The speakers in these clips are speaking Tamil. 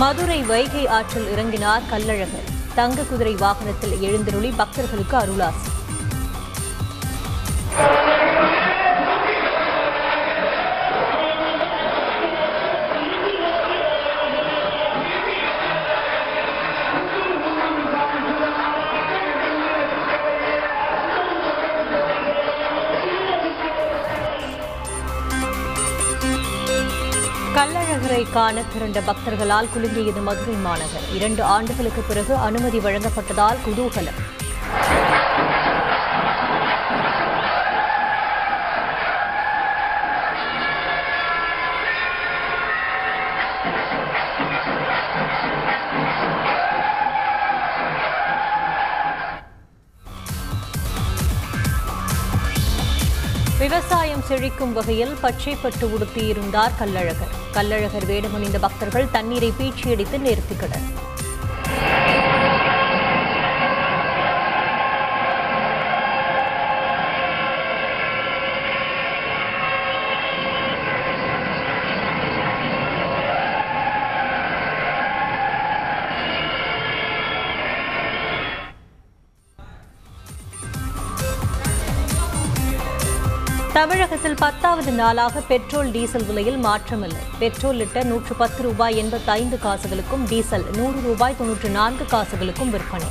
மதுரை வைகை ஆற்றில் இறங்கினார் கல்லழகர் தங்க குதிரை வாகனத்தில் எழுந்தருளி பக்தர்களுக்கு அருளாசி. கள்ளழகரை காண திரண்ட பக்தர்களால் குலுங்கியது மதுரை மாநகர். இரண்டு ஆண்டுகளுக்கு பிறகு அனுமதி வழங்கப்பட்டதால் குதூகலம். விவசாயம் செழிக்கும் வகையில் பச்சை பட்டு உடுத்தியிருந்தார் கள்ளழகர். கள்ளழகர் வேடமணிந்த பக்தர்கள் தண்ணீரை பீச்சியடித்து நேர்த்திக்கடர் தமிழகத்தில் பத்தாவது நாளாக பெட்ரோல் டீசல் விலையில் மாற்றமில்லை. பெட்ரோல் லிட்டர் நூற்று பத்து ரூபாய் எண்பத்தைந்து காசுகளுக்கும் டீசல் நூறு ரூபாய் தொன்னூற்று நான்கு காசுகளுக்கும் விற்பனை.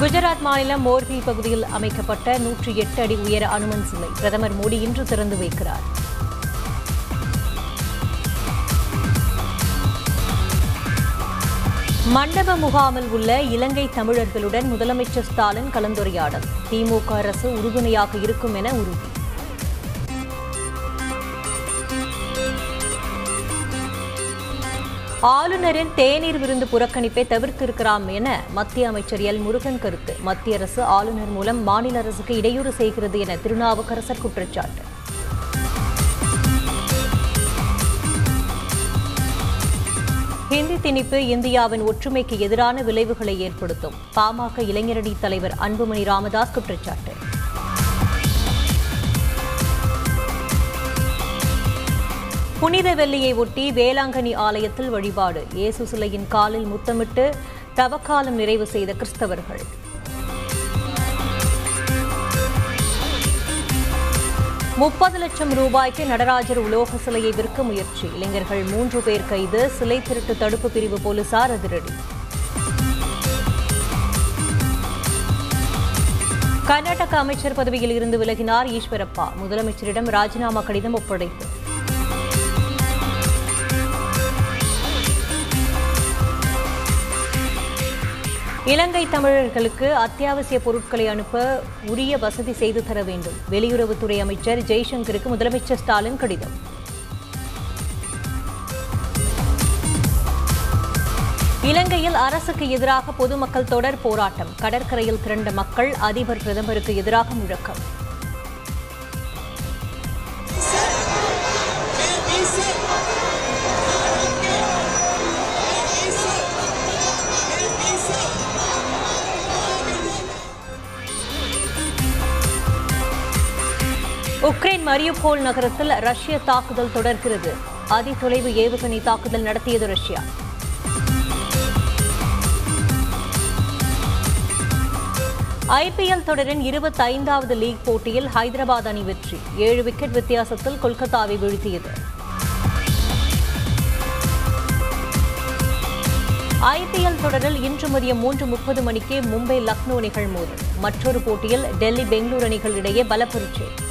குஜராத் மாநிலம் மோர்பி பகுதியில் அமைக்கப்பட்ட நூற்றி எட்டு அடி உயர அனுமன் சிலை பிரதமர் மோடி இன்று திறந்து வைக்கிறார். மண்டப முகாமில் உள்ள இலங்கை தமிழர்களுடன் முதலமைச்சர் ஸ்டாலின் கலந்துரையாடல். திமுக அரசு உறுதுணையாக இருக்கும் என உறுதி. ஆளுநரின் தேநீர் விருந்து புறக்கணிப்பை தவிர்த்திருக்கலாம் என மத்திய அமைச்சர் எல். முருகன் கருத்து. மத்திய அரசு ஆளுநர் மூலம் மாநில அரசுக்கு இடையூறு செய்கிறது என திருநாவுக்கரசர் குற்றச்சாட்டு. ஹிந்தி திணிப்பு இந்தியாவின் ஒற்றுமைக்கு எதிரான விளைவுகளை ஏற்படுத்தும். பாமக இளைஞரணி தலைவர் அன்புமணி ராமதாஸ் குற்றச்சாட்டு. புனித வெள்ளியை ஒட்டி வேளாங்கண்ணி ஆலயத்தில் வழிபாடு. இயேசு சிலையின் காலில் முத்தமிட்டு தவக்காலம் நிறைவு செய்த கிறிஸ்தவர்கள். முப்பது லட்சம் ரூபாய்க்கு நடராஜர் உலோக சிலையை விற்க முயற்சி. இளைஞர்கள் மூன்று பேர் கைது சிலை திருட்டு தடுப்பு பிரிவு போலீசார் அதிரடி. கர்நாடக அமைச்சர் பதவியில் இருந்து விலகினார் ஈஸ்வரப்பா. முதலமைச்சரிடம் ராஜினாமா கடிதம் ஒப்படைப்பு. இலங்கை தமிழர்களுக்கு அத்தியாவசிய பொருட்களை அனுப்ப உரிய வசதி செய்து தர வேண்டும். வெளியுறவுத்துறை அமைச்சர் ஜெய்சங்கருக்கு முதலமைச்சர் ஸ்டாலின் கடிதம். இலங்கையில் அரசுக்கு எதிராக பொதுமக்கள் தொடர் போராட்டம். கடற்கரையில் திரண்ட மக்கள் அதிபர் பிரதமருக்கு எதிராக முழக்கம். உக்ரைன் மரியுபோல் நகரத்தில் ரஷ்ய தாக்குதல் தொடர்கிறது. அதிதொலைவு ஏவுகணை தாக்குதல் நடத்தியது ரஷ்யா. ஐபிஎல் தொடரின் இருபத்தி ஐந்தாவது லீக் போட்டியில் ஹைதராபாத் அணி வெற்றி. ஏழு விக்கெட் வித்தியாசத்தில் கொல்கத்தாவை வீழ்த்தியது. ஐபிஎல் தொடரில் இன்று மதியம் மூன்று முப்பது மணிக்கு மும்பை லக்னோ அணிகள் மோதும். மற்றொரு போட்டியில் டெல்லி பெங்களூரு அணிகள் இடையே பலப்பரீட்சை